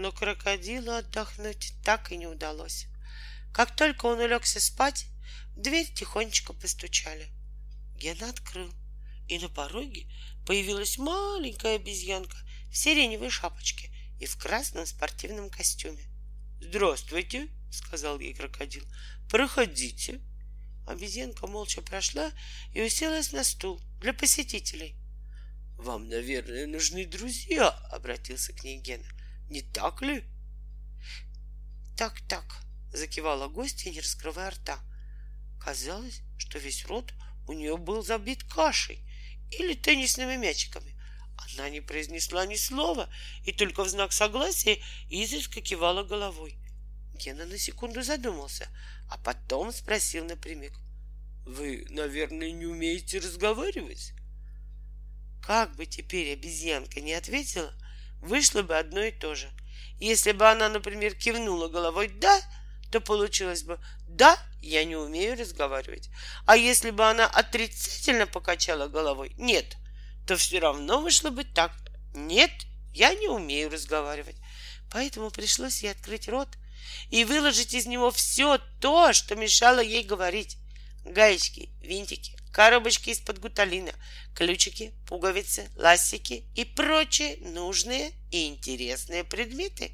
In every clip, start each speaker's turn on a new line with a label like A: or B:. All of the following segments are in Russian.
A: но крокодилу отдохнуть так и не удалось. Как только он улегся спать, в дверь тихонечко постучали. Гена открыл, и на пороге появилась маленькая обезьянка в сиреневой шапочке и в красном спортивном костюме. «Здравствуйте!» — сказал ей крокодил. «Проходите!» Обезьянка молча прошла и уселась на стул для посетителей. «Вам, наверное, нужны друзья», — обратился к ней Гена. «Не так ли?»
B: «Так, так», — закивала гостья, не раскрывая рта. Казалось, что весь рот у нее был забит кашей или теннисными мячиками. Она не произнесла ни слова и только в знак согласия изредка кивала головой. Гена на секунду задумался, а потом спросил напрямик.
A: «Вы, наверное, не умеете разговаривать?»
B: Как бы теперь обезьянка не ответила, вышло бы одно и то же. Если бы она, например, кивнула головой «да», то получилось бы «да, я не умею разговаривать». А если бы она отрицательно покачала головой «нет», то все равно вышло бы так «нет, я не умею разговаривать». Поэтому пришлось ей открыть рот и выложить из него все то, что мешало ей говорить. Гаечки, винтики, коробочки из-под гуталина, ключики, пуговицы, ластики и прочие нужные и интересные предметы.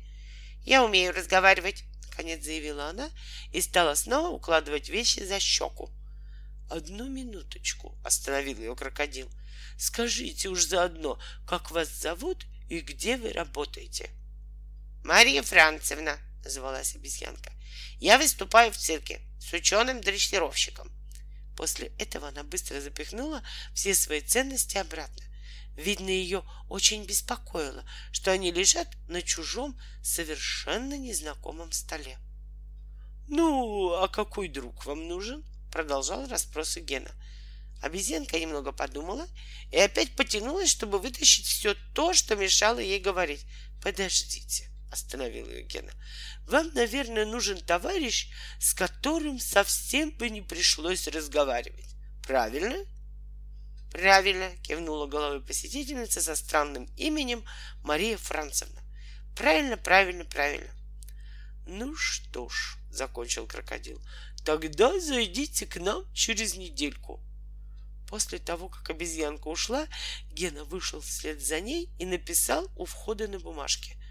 B: Я умею разговаривать, наконец заявила она и стала снова укладывать вещи за щеку.
A: Одну минуточку, остановил ее крокодил. Скажите уж заодно, как вас зовут и где вы работаете?
B: Мария Францевна, называлась обезьянка. Я выступаю в цирке с ученым дрессировщиком. После этого она быстро запихнула все свои ценности обратно. Видно, ее очень беспокоило, что они лежат на чужом, совершенно незнакомом столе.
A: «Ну, а какой друг вам нужен?»
B: — продолжал расспросы Гена. Обезьянка немного подумала и опять потянулась, чтобы вытащить все то, что мешало ей говорить. «Подождите», — остановил ее Гена.
A: Вам, наверное, нужен товарищ, с которым совсем бы не пришлось разговаривать. Правильно?
B: Правильно, кивнула головой посетительница со странным именем Мария Францевна. Правильно, правильно, правильно.
A: Ну что ж, закончил крокодил, тогда зайдите к нам через недельку. После того, как обезьянка ушла, Гена вышел вслед за ней и написал у входа на бумажке —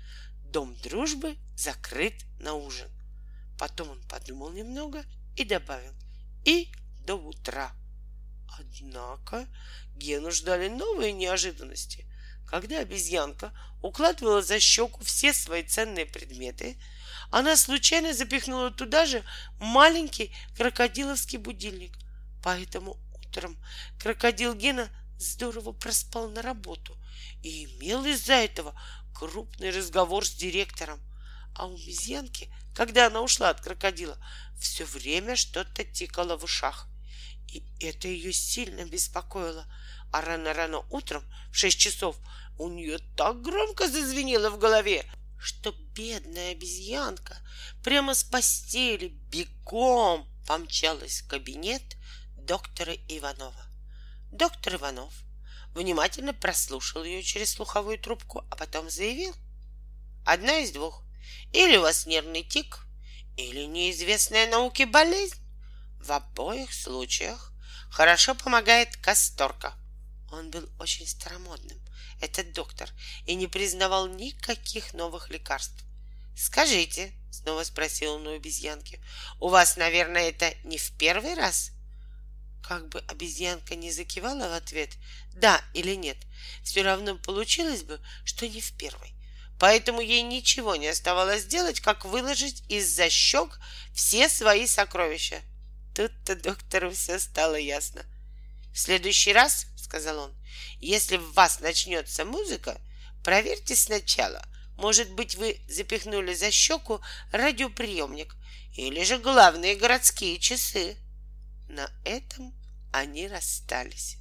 A: Дом дружбы закрыт на ужин. Потом он подумал немного и добавил и до утра. Однако Гену ждали новые неожиданности. Когда обезьянка укладывала за щеку все свои ценные предметы, она случайно запихнула туда же маленький крокодиловский будильник. Поэтому утром крокодил Гена здорово проспал на работу и имел из-за этого крупный разговор с директором. А у обезьянки, когда она ушла от крокодила, все время что-то тикало в ушах. И это ее сильно беспокоило. А рано-рано утром, в шесть часов, у нее так громко зазвенело в голове, что бедная обезьянка прямо с постели бегом помчалась в кабинет доктора Иванова. Доктор Иванов внимательно прослушал ее через слуховую трубку, а потом заявил. Одна из двух. Или у вас нервный тик, или неизвестная науке болезнь. В обоих случаях хорошо помогает касторка. Он был очень старомодным, этот доктор, и не признавал никаких новых лекарств. Скажите, снова спросил он у обезьянки, у вас, наверное, это не в первый раз? Как бы обезьянка не закивала в ответ «да» или «нет», все равно получилось бы, что не в первой. Поэтому ей ничего не оставалось делать, как выложить из-за щек все свои сокровища. Тут-то доктору все стало ясно. «В следующий раз, — сказал он, — если в вас начнется музыка, проверьте сначала. Может быть, вы запихнули за щеку радиоприемник или же главные городские часы. На этом они расстались.